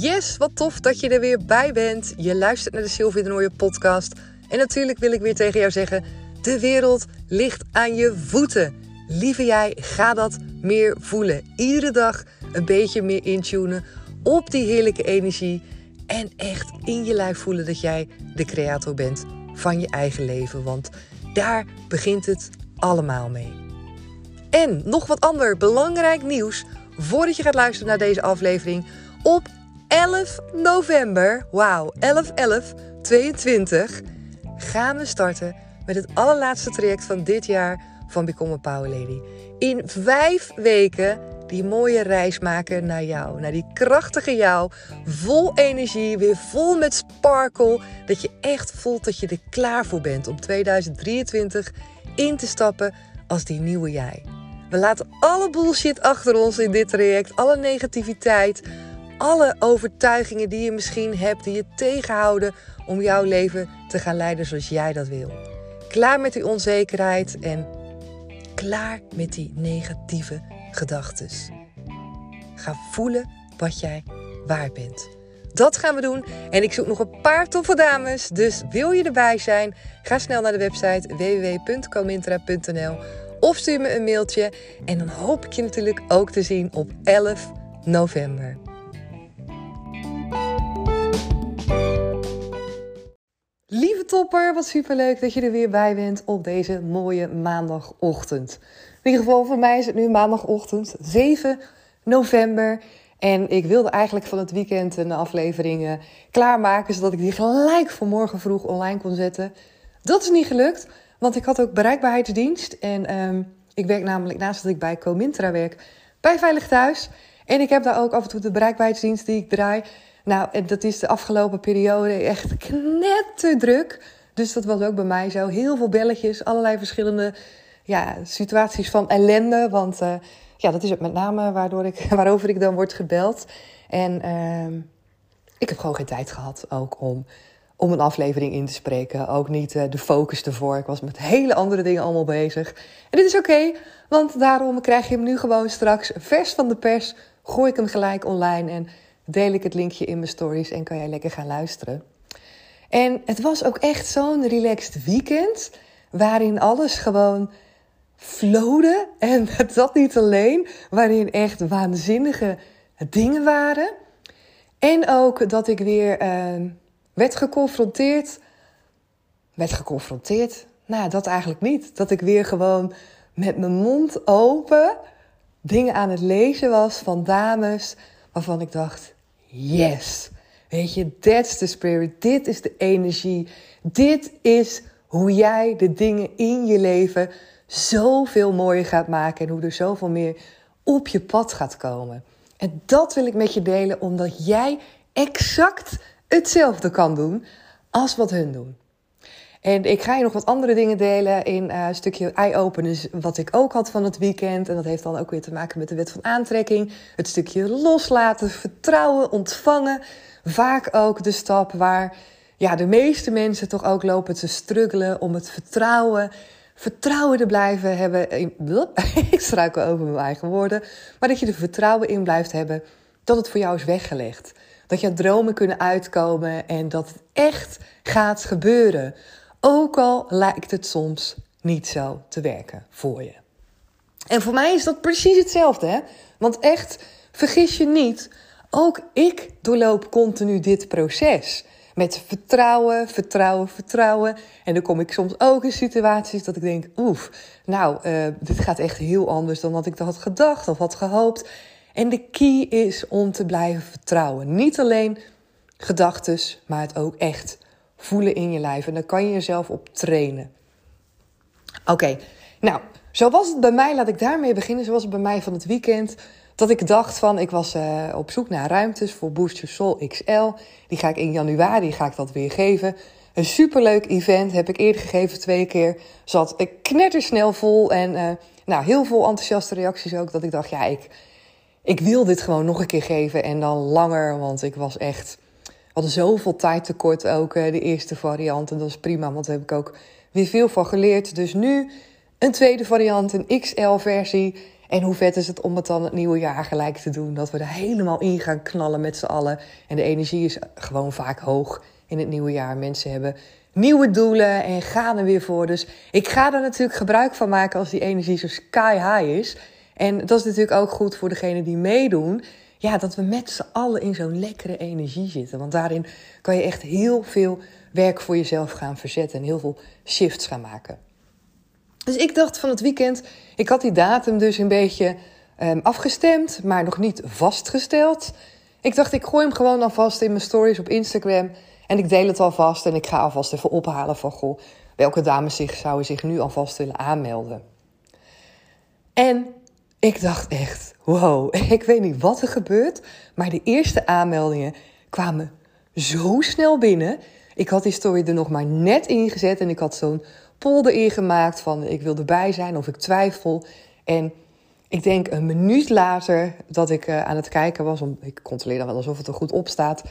Yes, wat tof dat je er weer bij bent. Je luistert naar de Sylvie de Nooie podcast. En natuurlijk wil ik weer tegen jou zeggen: de wereld ligt aan je voeten. Lieve jij, ga dat meer voelen. Iedere dag een beetje meer intunen op die heerlijke energie. En echt in je lijf voelen dat jij de creator bent van je eigen leven. Want daar begint het allemaal mee. En nog wat ander belangrijk nieuws voordat je gaat luisteren naar deze aflevering. Op 11 november, wauw, 11 11 22 gaan we starten met het allerlaatste traject van dit jaar van Become a Power Lady. In vijf weken die mooie reis maken naar jou, naar die krachtige jou, vol energie, weer vol met sparkle, dat je echt voelt dat je er klaar voor bent om 2023 in te stappen als die nieuwe jij. We laten alle bullshit achter ons in dit traject, alle negativiteit, alle overtuigingen die je misschien hebt, die je tegenhouden om jouw leven te gaan leiden zoals jij dat wil. Klaar met die onzekerheid en klaar met die negatieve gedachten. Ga voelen wat jij waard bent. Dat gaan we doen. En ik zoek nog een paar toffe dames. Dus wil je erbij zijn? Ga snel naar de website www.comintra.nl of stuur me een mailtje. En dan hoop ik je natuurlijk ook te zien op 11 november. Lieve topper, wat superleuk dat je er weer bij bent op deze mooie maandagochtend. In ieder geval voor mij is het nu maandagochtend 7 november. En ik wilde eigenlijk van het weekend een aflevering klaarmaken, zodat ik die gelijk vanmorgen vroeg online kon zetten. Dat is niet gelukt, want ik had ook bereikbaarheidsdienst. En um, ik werk namelijk naast dat ik bij Comintra werk, bij Veilig Thuis. En ik heb daar ook af en toe de bereikbaarheidsdienst die ik draai. Nou, dat is de afgelopen periode echt knetterdruk. Dus dat was ook bij mij zo. Heel veel belletjes, allerlei verschillende ja, situaties van ellende. Want uh, ja, dat is het met name waardoor ik, waarover ik dan word gebeld. En uh, ik heb gewoon geen tijd gehad ook om, om een aflevering in te spreken. Ook niet uh, de focus ervoor. Ik was met hele andere dingen allemaal bezig. En dit is oké, want daarom krijg je hem nu gewoon straks vers van de pers. Gooi ik hem gelijk online en deel ik het linkje in mijn stories en kan jij lekker gaan luisteren. En het was ook echt zo'n relaxed weekend, waarin alles gewoon flowde. En dat niet alleen, waarin echt waanzinnige dingen waren. En ook dat ik weer uh, werd geconfronteerd. Werd geconfronteerd? Nou, dat eigenlijk niet. Dat ik weer gewoon met mijn mond open dingen aan het lezen was van dames waarvan ik dacht: yes. Weet je, that's the spirit. Dit is de energie. Dit is hoe jij de dingen in je leven zoveel mooier gaat maken en hoe er zoveel meer op je pad gaat komen. En dat wil ik met je delen, omdat jij exact hetzelfde kan doen als wat hun doen. En ik ga je nog wat andere dingen delen in uh, een stukje eye-openers, wat ik ook had van het weekend. En dat heeft dan ook weer te maken met de wet van aantrekking. Het stukje loslaten, vertrouwen, ontvangen. Vaak ook de stap waar ja, de meeste mensen toch ook lopen te struggelen om het vertrouwen, vertrouwen te blijven hebben. In, ik struikel over mijn eigen woorden. Maar dat je er vertrouwen in blijft hebben dat het voor jou is weggelegd. Dat je dromen kunnen uitkomen en dat het echt gaat gebeuren. Ook al lijkt het soms niet zo te werken voor je. En voor mij is dat precies hetzelfde, hè? Want echt, vergis je niet, ook ik doorloop continu dit proces. Met vertrouwen, vertrouwen, vertrouwen. En dan kom ik soms ook in situaties dat ik denk: oef, nou, uh, dit gaat echt heel anders dan wat ik had gedacht of had gehoopt. En de key is om te blijven vertrouwen. Niet alleen gedachten, maar het ook echt voelen in je lijf. En daar kan je jezelf op trainen. Oké, nou, zo was het bij mij. Laat ik daarmee beginnen. Zo was het bij mij van het weekend. Dat ik dacht van, ik was uh, op zoek naar ruimtes voor Boost Your Soul XL. Die ga ik in januari, ga ik dat weer geven. Een superleuk event, heb ik eerder gegeven twee keer. Zat ik knettersnel vol en uh, nou, heel veel enthousiaste reacties ook. Dat ik dacht, ja, ik, ik wil dit gewoon nog een keer geven en dan langer. Want ik was echt hadden zoveel tijd tekort ook, eh, de eerste variant. En dat is prima, want daar heb ik ook weer veel van geleerd. Dus nu een tweede variant, een XL-versie. En hoe vet is het om het dan het nieuwe jaar gelijk te doen? Dat we er helemaal in gaan knallen met z'n allen. En de energie is gewoon vaak hoog in het nieuwe jaar. Mensen hebben nieuwe doelen en gaan er weer voor. Dus ik ga er natuurlijk gebruik van maken als die energie zo sky high is. En dat is natuurlijk ook goed voor degenen die meedoen. Ja, dat we met z'n allen in zo'n lekkere energie zitten. Want daarin kan je echt heel veel werk voor jezelf gaan verzetten en heel veel shifts gaan maken. Dus ik dacht van het weekend, ik had die datum dus een beetje um, afgestemd, maar nog niet vastgesteld. Ik dacht, ik gooi hem gewoon alvast in mijn stories op Instagram. En ik deel het alvast en ik ga alvast even ophalen van goh, welke dames zich, zouden zich nu alvast willen aanmelden. En ik dacht echt, wow, ik weet niet wat er gebeurt, maar de eerste aanmeldingen kwamen zo snel binnen. Ik had die story er nog maar net ingezet en ik had zo'n polder ingemaakt van ik wil erbij zijn of ik twijfel. En ik denk een minuut later dat ik uh, aan het kijken was, om, ik controleer dan wel alsof het er goed op staat,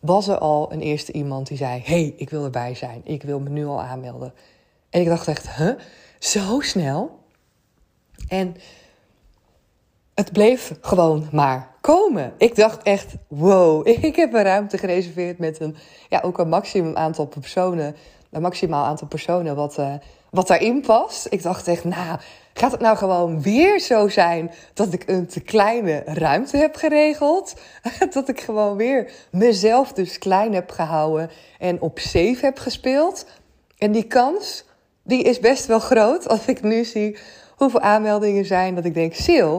was er al een eerste iemand die zei: hey, ik wil erbij zijn, ik wil me nu al aanmelden. En ik dacht echt, huh? Zo snel? En het bleef gewoon maar komen. Ik dacht echt, wow, ik heb een ruimte gereserveerd met een, ja, ook een maximum aantal personen, een maximaal aantal personen wat, uh, wat daarin past. Ik dacht echt, nou, gaat het nou gewoon weer zo zijn dat ik een te kleine ruimte heb geregeld? dat ik gewoon weer mezelf dus klein heb gehouden en op safe heb gespeeld? En die kans, die is best wel groot als ik nu zie hoeveel aanmeldingen zijn dat ik denk, Sil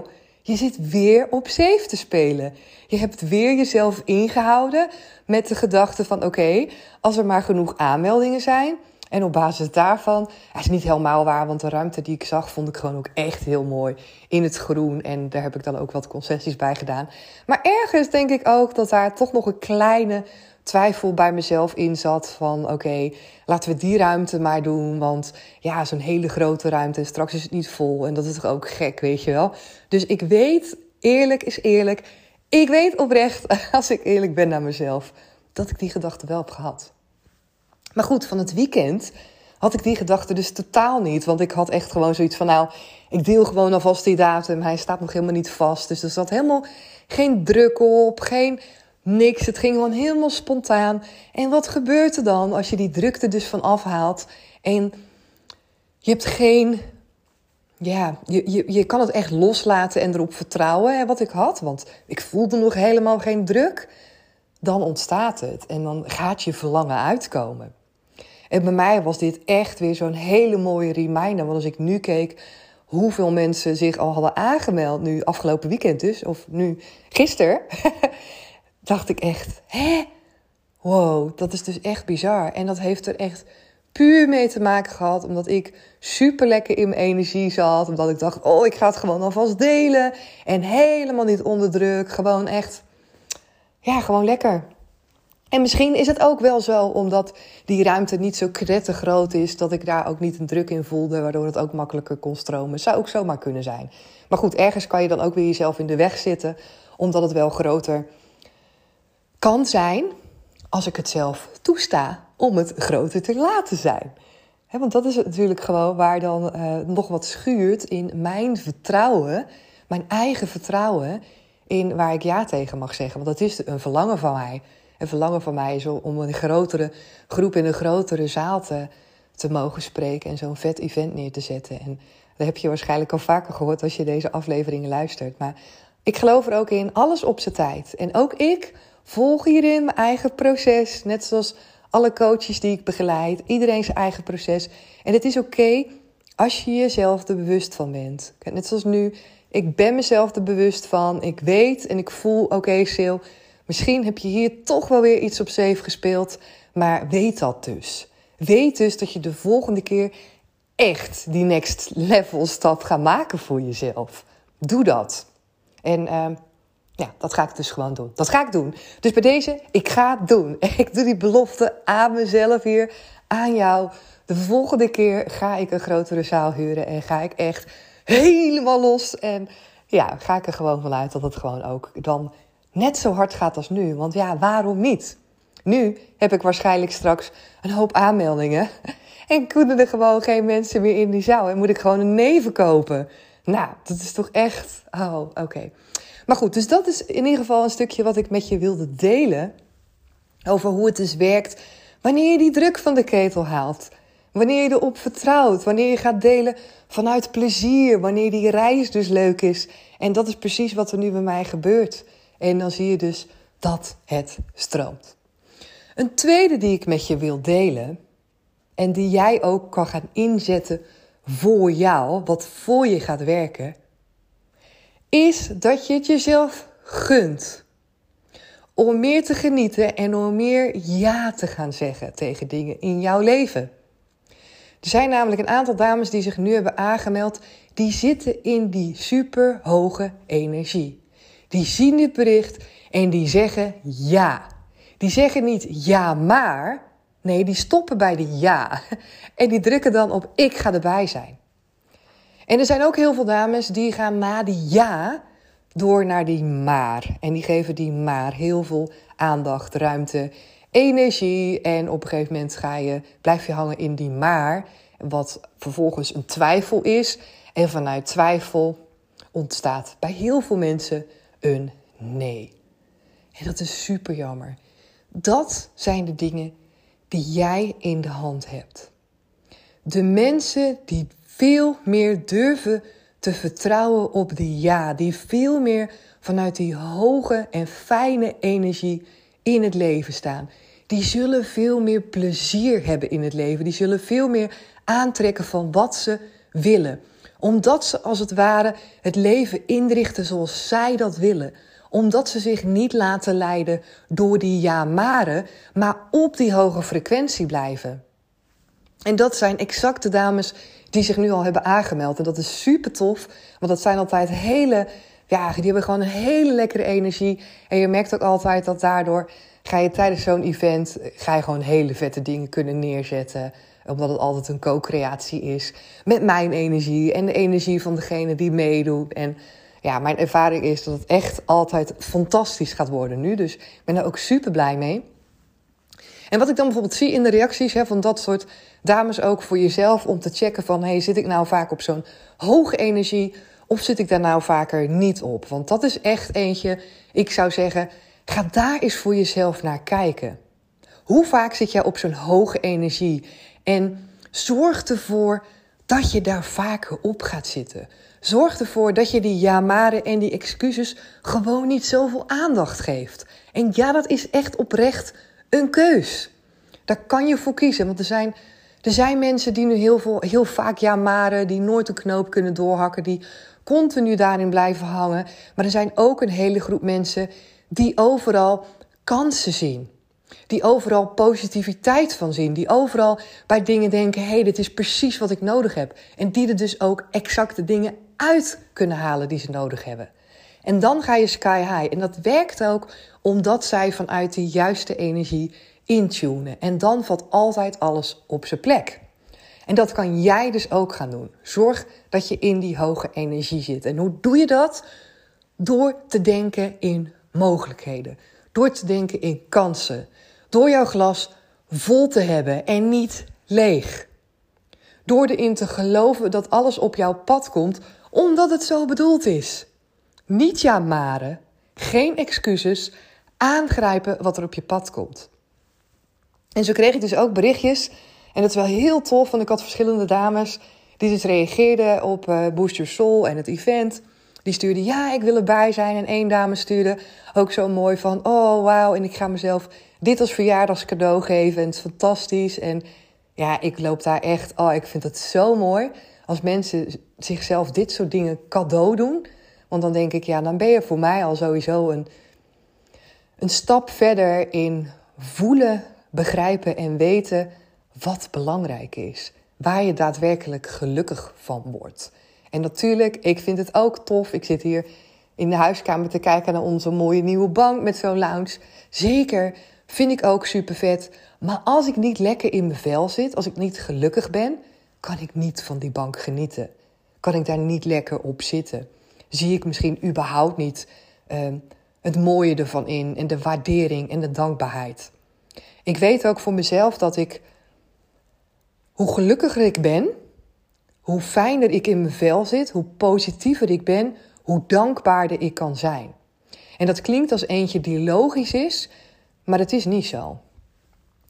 je zit weer op safe te spelen. Je hebt weer jezelf ingehouden met de gedachte van oké, als er maar genoeg aanmeldingen zijn. En op basis daarvan, het is niet helemaal waar, want de ruimte die ik zag vond ik gewoon ook echt heel mooi in het groen. En daar heb ik dan ook wat concessies bij gedaan. Maar ergens denk ik ook dat daar toch nog een kleine twijfel bij mezelf in zat van oké, laten we die ruimte maar doen, want ja, zo'n hele grote ruimte en straks is het niet vol en dat is toch ook gek, weet je wel. Dus ik weet, eerlijk is eerlijk, ik weet oprecht, als ik eerlijk ben naar mezelf, dat ik die gedachte wel heb gehad. Maar goed, van het weekend had ik die gedachte dus totaal niet. Want ik had echt gewoon zoiets van, nou, ik deel gewoon alvast die datum. Hij staat nog helemaal niet vast. Dus er zat helemaal geen druk op, geen niks. Het ging gewoon helemaal spontaan. En wat gebeurt er dan als je die drukte dus van afhaalt en je hebt geen. Ja, je, je, je kan het echt loslaten en erop vertrouwen, hè, wat ik had. Want ik voelde nog helemaal geen druk. Dan ontstaat het en dan gaat je verlangen uitkomen. En bij mij was dit echt weer zo'n hele mooie reminder. Want als ik nu keek hoeveel mensen zich al hadden aangemeld, nu afgelopen weekend dus, of nu gisteren. dacht ik echt, hè? Wow, dat is dus echt bizar. En dat heeft er echt puur mee te maken gehad. Omdat ik super lekker in mijn energie zat. Omdat ik dacht, oh, ik ga het gewoon alvast delen. En helemaal niet onder druk. Gewoon echt, ja, gewoon lekker. En misschien is het ook wel zo, omdat die ruimte niet zo krette groot is, dat ik daar ook niet een druk in voelde, waardoor het ook makkelijker kon stromen. Zou ook zomaar kunnen zijn. Maar goed, ergens kan je dan ook weer jezelf in de weg zitten, omdat het wel groter kan zijn als ik het zelf toesta om het groter te laten zijn. want dat is natuurlijk gewoon waar dan uh, nog wat schuurt in mijn vertrouwen, mijn eigen vertrouwen in waar ik ja tegen mag zeggen. Want dat is een verlangen van mij. Een verlangen van mij is om een grotere groep in een grotere zaal te, te mogen spreken en zo'n vet event neer te zetten. En dat heb je waarschijnlijk al vaker gehoord als je deze afleveringen luistert. Maar ik geloof er ook in, alles op zijn tijd. En ook ik volg hierin mijn eigen proces. Net zoals alle coaches die ik begeleid. Iedereen zijn eigen proces. En het is oké als je jezelf er bewust van bent. Net zoals nu. Ik ben mezelf er bewust van. Ik weet en ik voel, oké Sil, misschien heb je hier toch wel weer iets op zeef gespeeld. Maar weet dat dus. Weet dus dat je de volgende keer echt die next level stap gaat maken voor jezelf. Doe dat. En uh, ja, dat ga ik dus gewoon doen. Dat ga ik doen. Dus bij deze, ik ga het doen. Ik doe die belofte aan mezelf hier, aan jou. De volgende keer ga ik een grotere zaal huren en ga ik echt helemaal los. En ja, ga ik er gewoon vanuit dat het gewoon ook dan net zo hard gaat als nu. Want ja, waarom niet? Nu heb ik waarschijnlijk straks een hoop aanmeldingen. En kunnen er gewoon geen mensen meer in die zaal. En moet ik gewoon een neven kopen. Nou, dat is toch echt. Oh, oké. Maar goed, dus dat is in ieder geval een stukje wat ik met je wilde delen. Over hoe het dus werkt wanneer je die druk van de ketel haalt. Wanneer je erop vertrouwt. Wanneer je gaat delen vanuit plezier. Wanneer die reis dus leuk is. En dat is precies wat er nu bij mij gebeurt. En dan zie je dus dat het stroomt. Een tweede die ik met je wil delen. En die jij ook kan gaan inzetten voor jou. Wat voor je gaat werken is dat je het jezelf gunt. Om meer te genieten en om meer ja te gaan zeggen tegen dingen in jouw leven. Er zijn namelijk een aantal dames die zich nu hebben aangemeld, die zitten in die super hoge energie. Die zien dit bericht en die zeggen ja. Die zeggen niet ja maar, nee, die stoppen bij de ja. En die drukken dan op ik ga erbij zijn. En er zijn ook heel veel dames die gaan na die ja door naar die maar. En die geven die maar heel veel aandacht, ruimte, energie. En op een gegeven moment ga je, blijf je hangen in die maar. Wat vervolgens een twijfel is. En vanuit twijfel ontstaat bij heel veel mensen een nee. En dat is super jammer. Dat zijn de dingen die jij in de hand hebt. De mensen die veel meer durven te vertrouwen op die ja, die veel meer vanuit die hoge en fijne energie in het leven staan. Die zullen veel meer plezier hebben in het leven. Die zullen veel meer aantrekken van wat ze willen. Omdat ze als het ware het leven inrichten zoals zij dat willen. Omdat ze zich niet laten leiden door die ja-maren, maar op die hoge frequentie blijven. En dat zijn exact de dames die zich nu al hebben aangemeld. En dat is super tof, want dat zijn altijd hele, ja, die hebben gewoon een hele lekkere energie. En je merkt ook altijd dat daardoor ga je tijdens zo'n event, ga je gewoon hele vette dingen kunnen neerzetten. Omdat het altijd een co-creatie is met mijn energie en de energie van degene die meedoet. En ja, mijn ervaring is dat het echt altijd fantastisch gaat worden nu. Dus ik ben er ook super blij mee. En wat ik dan bijvoorbeeld zie in de reacties hè, van dat soort dames ook voor jezelf om te checken van hey, zit ik nou vaak op zo'n hoge energie of zit ik daar nou vaker niet op? Want dat is echt eentje, ik zou zeggen, ga daar eens voor jezelf naar kijken. Hoe vaak zit jij op zo'n hoge energie? En zorg ervoor dat je daar vaker op gaat zitten. Zorg ervoor dat je die jamaren en die excuses gewoon niet zoveel aandacht geeft. En ja, dat is echt oprecht een keus. Daar kan je voor kiezen. Want er zijn, er zijn mensen die nu heel, veel, heel vaak jamaren, die nooit een knoop kunnen doorhakken, die continu daarin blijven hangen. Maar er zijn ook een hele groep mensen die overal kansen zien. Die overal positiviteit van zien. Die overal bij dingen denken: hé, hey, dit is precies wat ik nodig heb. En die er dus ook exact de dingen uit kunnen halen die ze nodig hebben. En dan ga je sky high. En dat werkt ook omdat zij vanuit die juiste energie intunen. En dan valt altijd alles op zijn plek. En dat kan jij dus ook gaan doen. Zorg dat je in die hoge energie zit. En hoe doe je dat? Door te denken in mogelijkheden. Door te denken in kansen. Door jouw glas vol te hebben en niet leeg. Door erin te geloven dat alles op jouw pad komt omdat het zo bedoeld is. Niet ja maren, geen excuses, aangrijpen wat er op je pad komt. En zo kreeg ik dus ook berichtjes. En dat is wel heel tof, want ik had verschillende dames die dus reageerden op uh, Your Soul en het event. Die stuurden, ja, ik wil erbij zijn. En één dame stuurde ook zo mooi van, oh wauw, en ik ga mezelf dit als verjaardagscadeau geven. En het is fantastisch. En ja, ik loop daar echt, oh, ik vind het zo mooi. Als mensen zichzelf dit soort dingen cadeau doen. Want dan denk ik, ja, dan ben je voor mij al sowieso een, een stap verder in voelen, begrijpen en weten wat belangrijk is. Waar je daadwerkelijk gelukkig van wordt. En natuurlijk, ik vind het ook tof. Ik zit hier in de huiskamer te kijken naar onze mooie nieuwe bank met zo'n lounge. Zeker, vind ik ook super vet. Maar als ik niet lekker in mijn vel zit, als ik niet gelukkig ben, kan ik niet van die bank genieten. Kan ik daar niet lekker op zitten zie ik misschien überhaupt niet ehm, het mooie ervan in en de waardering en de dankbaarheid. Ik weet ook voor mezelf dat ik, hoe gelukkiger ik ben, hoe fijner ik in mijn vel zit, hoe positiever ik ben, hoe dankbaarder ik kan zijn. En dat klinkt als eentje die logisch is, maar het is niet zo.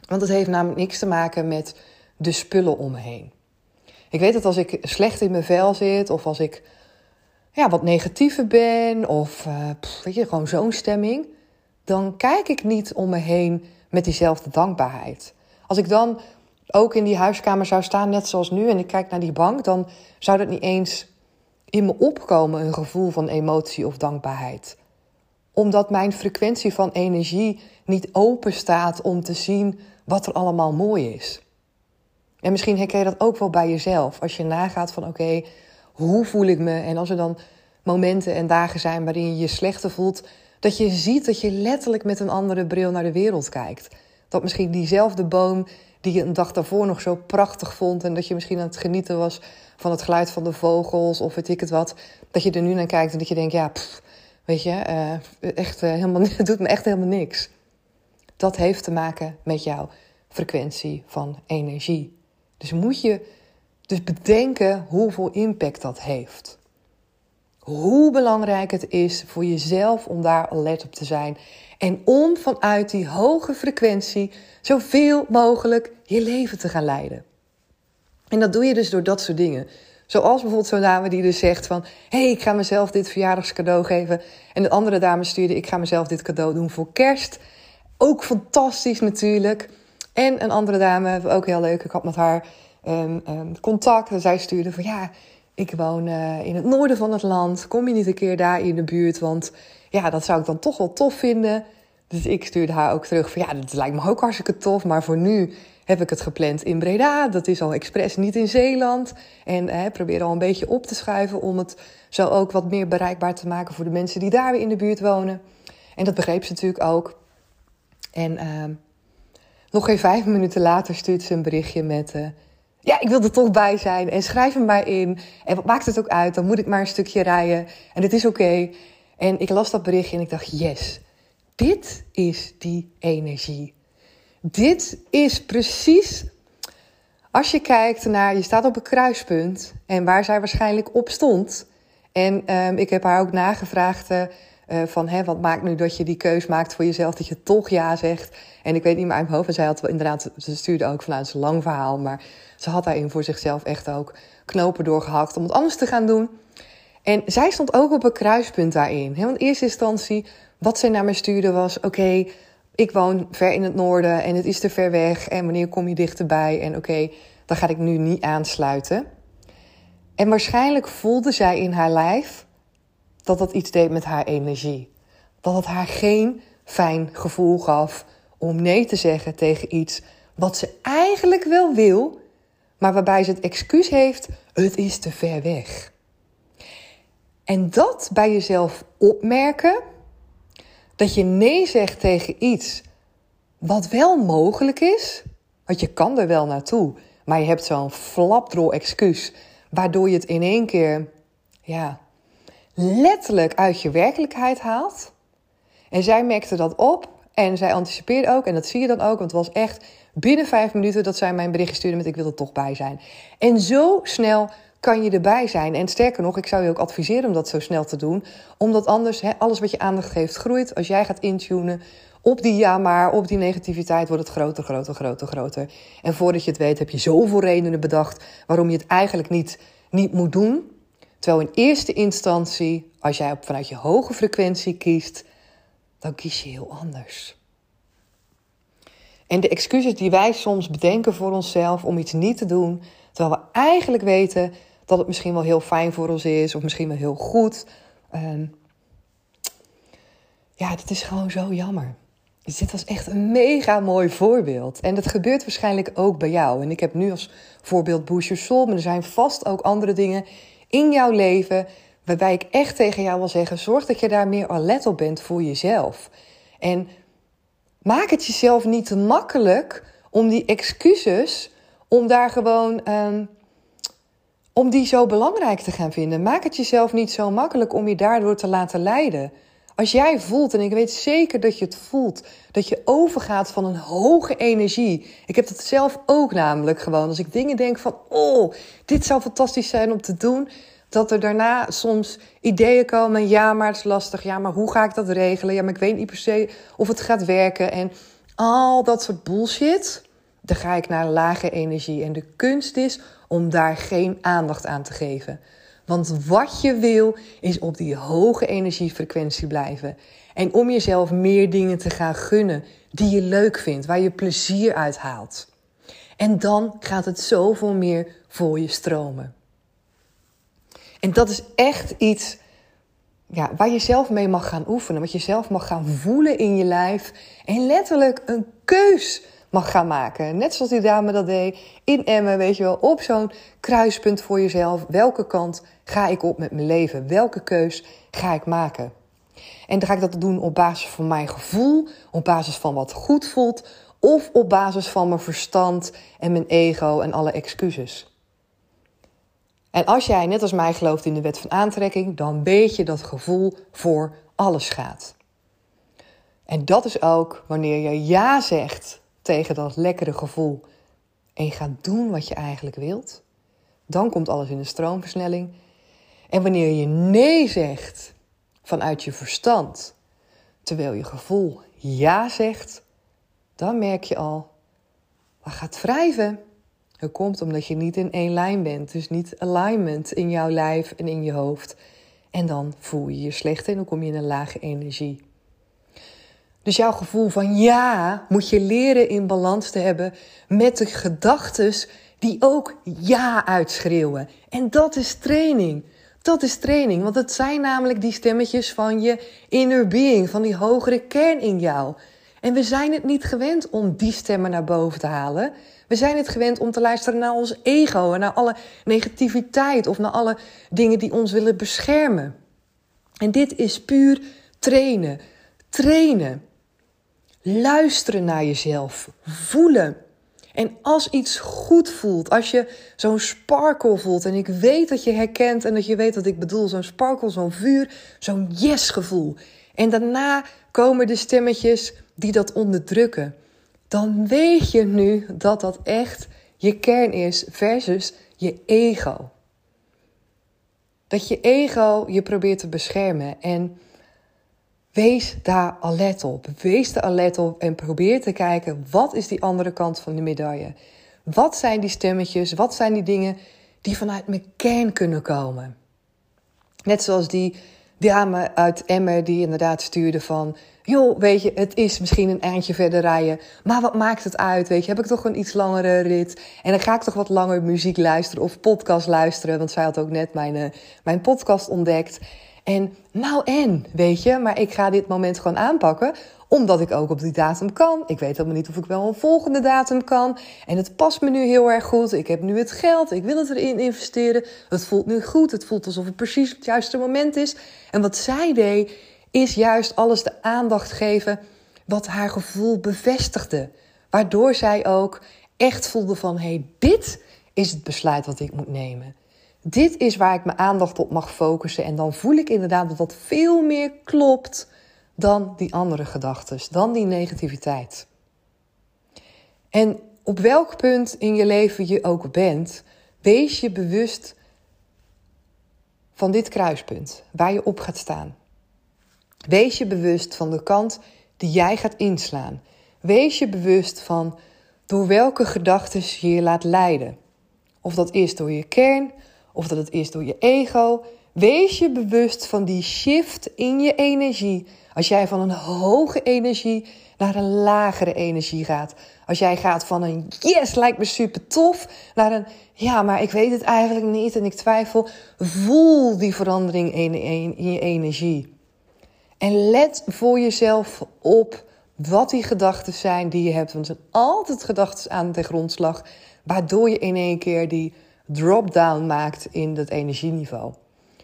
Want het heeft namelijk niks te maken met de spullen om me heen. Ik weet dat als ik slecht in mijn vel zit, of als ik ja, wat negatiever ben, of uh, weet je, gewoon zo'n stemming, dan kijk ik niet om me heen met diezelfde dankbaarheid. Als ik dan ook in die huiskamer zou staan, net zoals nu, en ik kijk naar die bank, dan zou dat niet eens in me opkomen, een gevoel van emotie of dankbaarheid. Omdat mijn frequentie van energie niet open staat om te zien wat er allemaal mooi is. En misschien herken je dat ook wel bij jezelf. Als je nagaat van oké, hoe voel ik me? En als er dan momenten en dagen zijn waarin je je slechter voelt, dat je ziet dat je letterlijk met een andere bril naar de wereld kijkt. Dat misschien diezelfde boom die je een dag daarvoor nog zo prachtig vond en dat je misschien aan het genieten was van het geluid van de vogels of weet ik het wat, dat je er nu naar kijkt en dat je denkt, ja, weet je, uh, echt, uh, helemaal, het doet me echt helemaal niks. Dat heeft te maken met jouw frequentie van energie. Dus moet je dus bedenken hoeveel impact dat heeft. Hoe belangrijk het is voor jezelf om daar alert op te zijn. En om vanuit die hoge frequentie zoveel mogelijk je leven te gaan leiden. En dat doe je dus door dat soort dingen. Zoals bijvoorbeeld zo'n dame die dus zegt van... hey, ik ga mezelf dit verjaardagscadeau geven. En de andere dame stuurde... ik ga mezelf dit cadeau doen voor kerst. Ook fantastisch natuurlijk. En een andere dame, ook heel leuk. Ik had met haar um, um, contact. En zij stuurde van ja, ik woon uh, in het noorden van het land. Kom je niet een keer daar in de buurt? Want ja, dat zou ik dan toch wel tof vinden. Dus ik stuurde haar ook terug van ja, dat lijkt me ook hartstikke tof. Maar voor nu heb ik het gepland in Breda. Dat is al expres niet in Zeeland. En eh, probeer al een beetje op te schuiven om het zo ook wat meer bereikbaar te maken voor de mensen die daar weer in de buurt wonen. En dat begreep ze natuurlijk ook. En uh, nog geen vijf minuten later stuurt ze een berichtje met... ja, ik wil er toch bij zijn en schrijf hem maar in. En maakt het ook uit, dan moet ik maar een stukje rijden. En het is oké. En ik las dat berichtje en ik dacht, yes, dit is die energie. Dit is precies, als je kijkt naar, je staat op een kruispunt en waar zij waarschijnlijk op stond. En um, ik heb haar ook nagevraagd uh, van, hè, wat maakt nu dat je die keus maakt voor jezelf, dat je toch ja zegt. En ik weet niet meer uit mijn hoofd, en zij had inderdaad, ze stuurde ook vanuit een lang verhaal, maar ze had daarin voor zichzelf echt ook knopen doorgehakt om het anders te gaan doen. En zij stond ook op een kruispunt daarin. Want in eerste instantie, wat zij naar me stuurde was: Oké, ik woon ver in het noorden en het is te ver weg. En wanneer kom je dichterbij? En oké, dan ga ik nu niet aansluiten. En waarschijnlijk voelde zij in haar lijf dat dat iets deed met haar energie. Dat het haar geen fijn gevoel gaf om nee te zeggen tegen iets wat ze eigenlijk wel wil, maar waarbij ze het excuus heeft: het is te ver weg. En dat bij jezelf opmerken, dat je nee zegt tegen iets wat wel mogelijk is, want je kan er wel naartoe, maar je hebt zo'n flapdrol excuus, waardoor je het in één keer, ja, letterlijk uit je werkelijkheid haalt. En zij merkte dat op en zij anticipeerde ook, en dat zie je dan ook, want het was echt binnen vijf minuten dat zij mijn bericht stuurde met ik wil er toch bij zijn. En zo snel kan je erbij zijn. En sterker nog, ik zou je ook adviseren om dat zo snel te doen. Omdat anders alles wat je aandacht geeft groeit. Als jij gaat intunen op die ja maar, op die negativiteit, wordt het groter, groter, groter, groter. En voordat je het weet heb je zoveel redenen bedacht waarom je het eigenlijk niet, niet moet doen. Terwijl in eerste instantie, als jij vanuit je hoge frequentie kiest, dan kies je heel anders. En de excuses die wij soms bedenken voor onszelf om iets niet te doen, terwijl we eigenlijk weten dat het misschien wel heel fijn voor ons is, of misschien wel heel goed. Um, ja, dat is gewoon zo jammer. Dus dit was echt een mega mooi voorbeeld. En dat gebeurt waarschijnlijk ook bij jou. En ik heb nu als voorbeeld Boost maar er zijn vast ook andere dingen in jouw leven waarbij ik echt tegen jou wil zeggen: zorg dat je daar meer alert op bent voor jezelf. En maak het jezelf niet te makkelijk om die excuses, om daar gewoon, um, om die zo belangrijk te gaan vinden. Maak het jezelf niet zo makkelijk om je daardoor te laten leiden. Als jij voelt, en ik weet zeker dat je het voelt, dat je overgaat van een hoge energie. Ik heb dat zelf ook namelijk gewoon. Als ik dingen denk van, oh, dit zou fantastisch zijn om te doen. Dat er daarna soms ideeën komen. Ja, maar het is lastig. Ja, maar hoe ga ik dat regelen? Ja, maar ik weet niet per se of het gaat werken. En al dat soort bullshit. Dan ga ik naar lage energie. En de kunst is om daar geen aandacht aan te geven. Want wat je wil is op die hoge energiefrequentie blijven. En om jezelf meer dingen te gaan gunnen die je leuk vindt, waar je plezier uit haalt. En dan gaat het zoveel meer voor je stromen. En dat is echt iets ja, waar je zelf mee mag gaan oefenen, wat je zelf mag gaan voelen in je lijf. En letterlijk een keus mag gaan maken. Net zoals die dame dat deed in Emmen, weet je wel, op zo'n kruispunt voor jezelf. Welke kant ga ik op met mijn leven? Welke keus ga ik maken? En dan ga ik dat doen op basis van mijn gevoel, op basis van wat goed voelt, of op basis van mijn verstand en mijn ego en alle excuses. En als jij net als mij gelooft in de wet van aantrekking, dan weet je dat gevoel voor alles gaat. En dat is ook wanneer je ja zegt tegen dat lekkere gevoel en je gaat doen wat je eigenlijk wilt, dan komt alles in de stroomversnelling. En wanneer je nee zegt vanuit je verstand, terwijl je gevoel ja zegt, dan merk je al, wat gaat wrijven. Het komt omdat je niet in één lijn bent, dus niet alignment in jouw lijf en in je hoofd. En dan voel je je slecht en dan kom je in een lage energie. Dus jouw gevoel van ja moet je leren in balans te hebben met de gedachten die ook ja uitschreeuwen. En dat is training. Dat is training, want het zijn namelijk die stemmetjes van je inner being, van die hogere kern in jou. En we zijn het niet gewend om die stemmen naar boven te halen. We zijn het gewend om te luisteren naar ons ego en naar alle negativiteit of naar alle dingen die ons willen beschermen. En dit is puur trainen. Trainen. Luisteren naar jezelf. Voelen. En als iets goed voelt, als je zo'n sparkle voelt, en ik weet dat je herkent en dat je weet wat ik bedoel, zo'n sparkle, zo'n vuur, zo'n yes-gevoel. En daarna komen de stemmetjes die dat onderdrukken. Dan weet je nu dat dat echt je kern is versus je ego. Dat je ego je probeert te beschermen. En Wees daar alert op. Wees er alert op en probeer te kijken wat is die andere kant van de medaille. Wat zijn die stemmetjes? Wat zijn die dingen die vanuit mijn kern kunnen komen? Net zoals die dame uit Emmer die inderdaad stuurde van... joh, weet je, het is misschien een eindje verder rijden... maar wat maakt het uit, weet je? Heb ik toch een iets langere rit? En dan ga ik toch wat langer muziek luisteren of podcast luisteren... want zij had ook net mijn, uh, mijn podcast ontdekt... En nou en, weet je, maar ik ga dit moment gewoon aanpakken omdat ik ook op die datum kan. Ik weet helemaal niet of ik wel een volgende datum kan. En het past me nu heel erg goed. Ik heb nu het geld. Ik wil het erin investeren. Het voelt nu goed. Het voelt alsof het precies het juiste moment is. En wat zij deed, is juist alles de aandacht geven wat haar gevoel bevestigde. Waardoor zij ook echt voelde van, hé, hey, dit is het besluit wat ik moet nemen dit is waar ik mijn aandacht op mag focussen. En dan voel ik inderdaad dat dat veel meer klopt dan die andere gedachten, dan die negativiteit. En op welk punt in je leven je ook bent, wees je bewust van dit kruispunt waar je op gaat staan. Wees je bewust van de kant die jij gaat inslaan. Wees je bewust van door welke gedachten je je laat leiden. Of dat is door je kern, of dat het is door je ego. Wees je bewust van die shift in je energie. Als jij van een hoge energie naar een lagere energie gaat. Als jij gaat van een yes, lijkt me super tof, naar een ja, maar ik weet het eigenlijk niet en ik twijfel. Voel die verandering in, in je energie. En let voor jezelf op wat die gedachten zijn die je hebt. Want het zijn altijd gedachten aan de grondslag, waardoor je in één keer die drop-down maakt in dat energieniveau.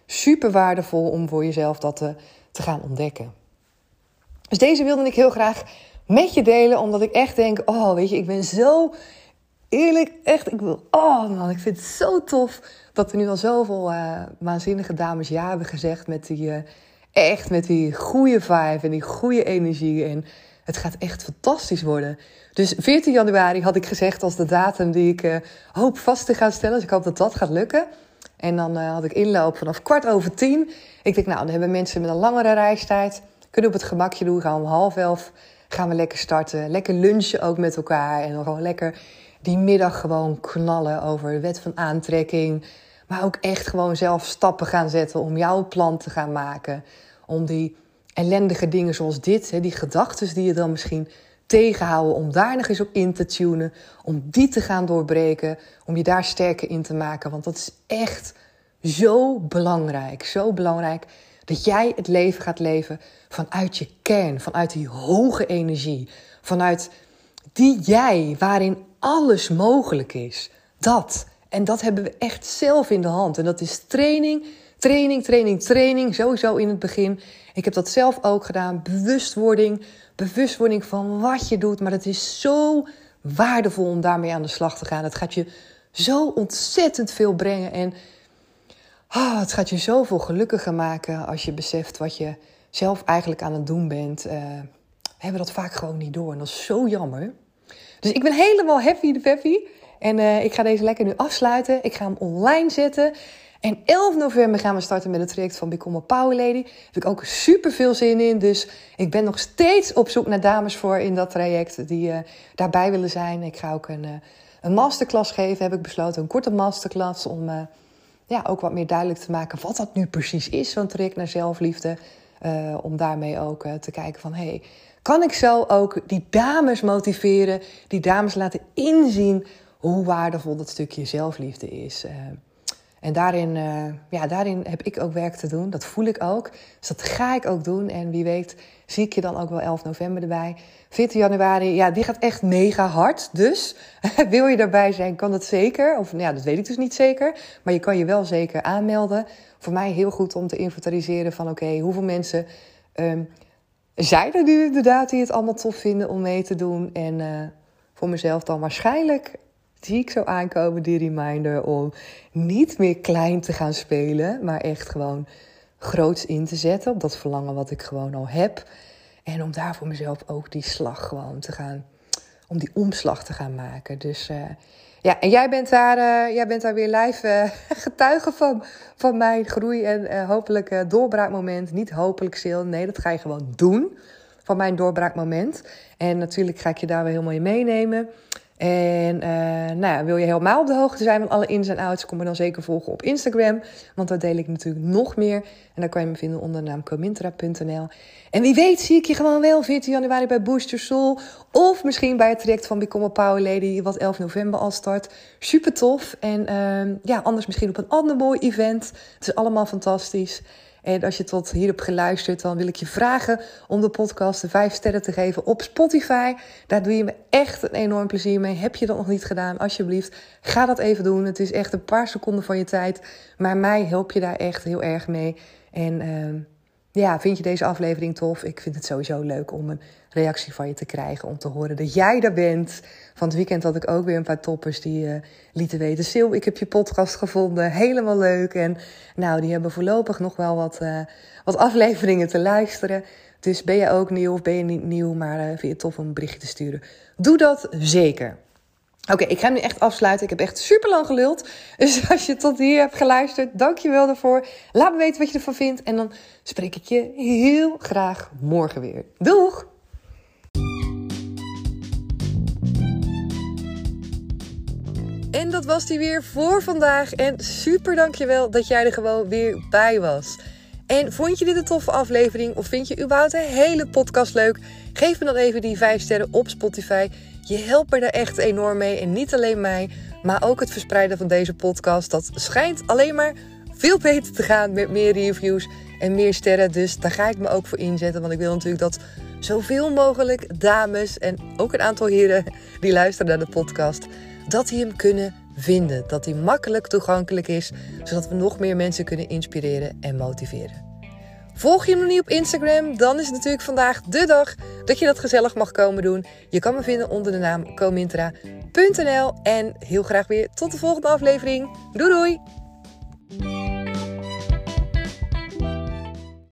Super waardevol om voor jezelf dat te, te gaan ontdekken. Dus deze wilde ik heel graag met je delen, omdat ik echt denk: oh, weet je, ik ben zo eerlijk, echt, ik wil, oh man, ik vind het zo tof dat er nu al zoveel uh, waanzinnige dames ja hebben gezegd met die uh, echt met die goede vibe en die goede energie. En het gaat echt fantastisch worden. Dus 14 januari had ik gezegd als de datum die ik uh, hoop vast te gaan stellen. Dus ik hoop dat dat gaat lukken. En dan uh, had ik inloop vanaf kwart over tien. Ik denk, nou, dan hebben mensen met een langere reistijd. Kunnen op het gemakje doen. Gaan om half elf gaan we lekker starten. Lekker lunchen ook met elkaar. En dan gewoon lekker die middag gewoon knallen over de wet van aantrekking. Maar ook echt gewoon zelf stappen gaan zetten om jouw plan te gaan maken. Om die ellendige dingen zoals dit, die gedachten die je dan misschien tegenhouden, om daar nog eens op in te tunen, om die te gaan doorbreken, om je daar sterker in te maken. Want dat is echt zo belangrijk, zo belangrijk dat jij het leven gaat leven vanuit je kern, vanuit die hoge energie, vanuit die jij waarin alles mogelijk is. Dat. En dat hebben we echt zelf in de hand. En dat is training, training, training, training. Sowieso in het begin. Ik heb dat zelf ook gedaan. Bewustwording. Bewustwording van wat je doet. Maar het is zo waardevol om daarmee aan de slag te gaan. Het gaat je zo ontzettend veel brengen. En ah, het gaat je zoveel gelukkiger maken als je beseft wat je zelf eigenlijk aan het doen bent. Uh, we hebben dat vaak gewoon niet door. En dat is zo jammer. Dus ik ben helemaal happy de peppy. En uh, ik ga deze lekker nu afsluiten. Ik ga hem online zetten. En 11 november gaan we starten met het traject van Become a Power Lady. Daar heb ik ook super veel zin in. Dus ik ben nog steeds op zoek naar dames voor in dat traject die uh, daarbij willen zijn. Ik ga ook een, uh, een masterclass geven, heb ik besloten. Een korte masterclass om uh, ja, ook wat meer duidelijk te maken wat dat nu precies is, zo'n traject naar zelfliefde. om daarmee ook te kijken van, hey, kan ik zo ook die dames motiveren, die dames laten inzien hoe waardevol dat stukje zelfliefde is. En daarin, uh, ja, daarin heb ik ook werk te doen. Dat voel ik ook. Dus dat ga ik ook doen. En wie weet zie ik je dan ook wel 11 november erbij. 14 januari, ja, die gaat echt mega hard. Dus wil je daarbij zijn, kan dat zeker. Of nou ja, dat weet ik dus niet zeker. Maar je kan je wel zeker aanmelden. Voor mij heel goed om te inventariseren van oké, hoeveel mensen... Um, zijn er nu inderdaad die het allemaal tof vinden om mee te doen? En uh, voor mezelf dan waarschijnlijk zie ik zo aankomen die reminder om niet meer klein te gaan spelen, maar echt gewoon groots in te zetten op dat verlangen wat ik gewoon al heb. En om daar voor mezelf ook die slag gewoon te gaan, om die omslag te gaan maken. Dus uh, ja, en jij bent daar, uh, jij bent daar weer live uh, getuige van, van mijn groei en hopelijk doorbraakmoment. Niet hopelijk stil, nee, dat ga je gewoon doen van mijn doorbraakmoment. En natuurlijk ga ik je daar weer helemaal in meenemen. En uh, nou wil je helemaal op de hoogte zijn van alle ins en outs, kom me dan zeker volgen op Instagram. Want daar deel ik natuurlijk nog meer. En daar kan je me vinden onder de naam comintra.nl. En wie weet zie ik je gewoon wel 14 januari bij Boost Your Soul. Of misschien bij het traject van Become a Power Lady, wat 11 november al start. Super tof. En uh, ja, anders misschien op een ander mooi event. Het is allemaal fantastisch. En als je tot hier hebt geluisterd, dan wil ik je vragen om de podcast de vijf sterren te geven op Spotify. Daar doe je me echt een enorm plezier mee. Heb je dat nog niet gedaan? Alsjeblieft, ga dat even doen. Het is echt een paar seconden van je tijd. Maar mij help je daar echt heel erg mee. En uh, ja, vind je deze aflevering tof? Ik vind het sowieso leuk om een reactie van je te krijgen. Om te horen dat jij er bent. Van het weekend had ik ook weer een paar toppers die uh, lieten weten. Sil, ik heb je podcast gevonden. Helemaal leuk. En nou, die hebben voorlopig nog wel wat, uh, wat afleveringen te luisteren. Dus ben je ook nieuw of ben je niet nieuw, maar uh, vind je het tof om een berichtje te sturen? Doe dat zeker. Oké, ik ga nu echt afsluiten. Ik heb echt super lang geluld. Dus als je tot hier hebt geluisterd, dank je wel daarvoor. Laat me weten wat je ervan vindt. En dan spreek ik je heel graag morgen weer. Doeg! En dat was die weer voor vandaag. En super dankjewel dat jij er gewoon weer bij was. En vond je dit een toffe aflevering of vind je überhaupt een hele podcast leuk? Geef me dan even die 5 sterren op Spotify. Je helpt me daar echt enorm mee. En niet alleen mij, maar ook het verspreiden van deze podcast. Dat schijnt alleen maar veel beter te gaan met meer reviews en meer sterren. Dus daar ga ik me ook voor inzetten. Want ik wil natuurlijk dat zoveel mogelijk dames en ook een aantal heren die luisteren naar de podcast, dat die hem kunnen vinden. Dat die makkelijk toegankelijk is, zodat we nog meer mensen kunnen inspireren en motiveren. Volg je me nog niet op Instagram? Dan is het natuurlijk vandaag de dag dat je dat gezellig mag komen doen. Je kan me vinden onder de naam comintra.nl. En heel graag weer tot de volgende aflevering. Doei doei!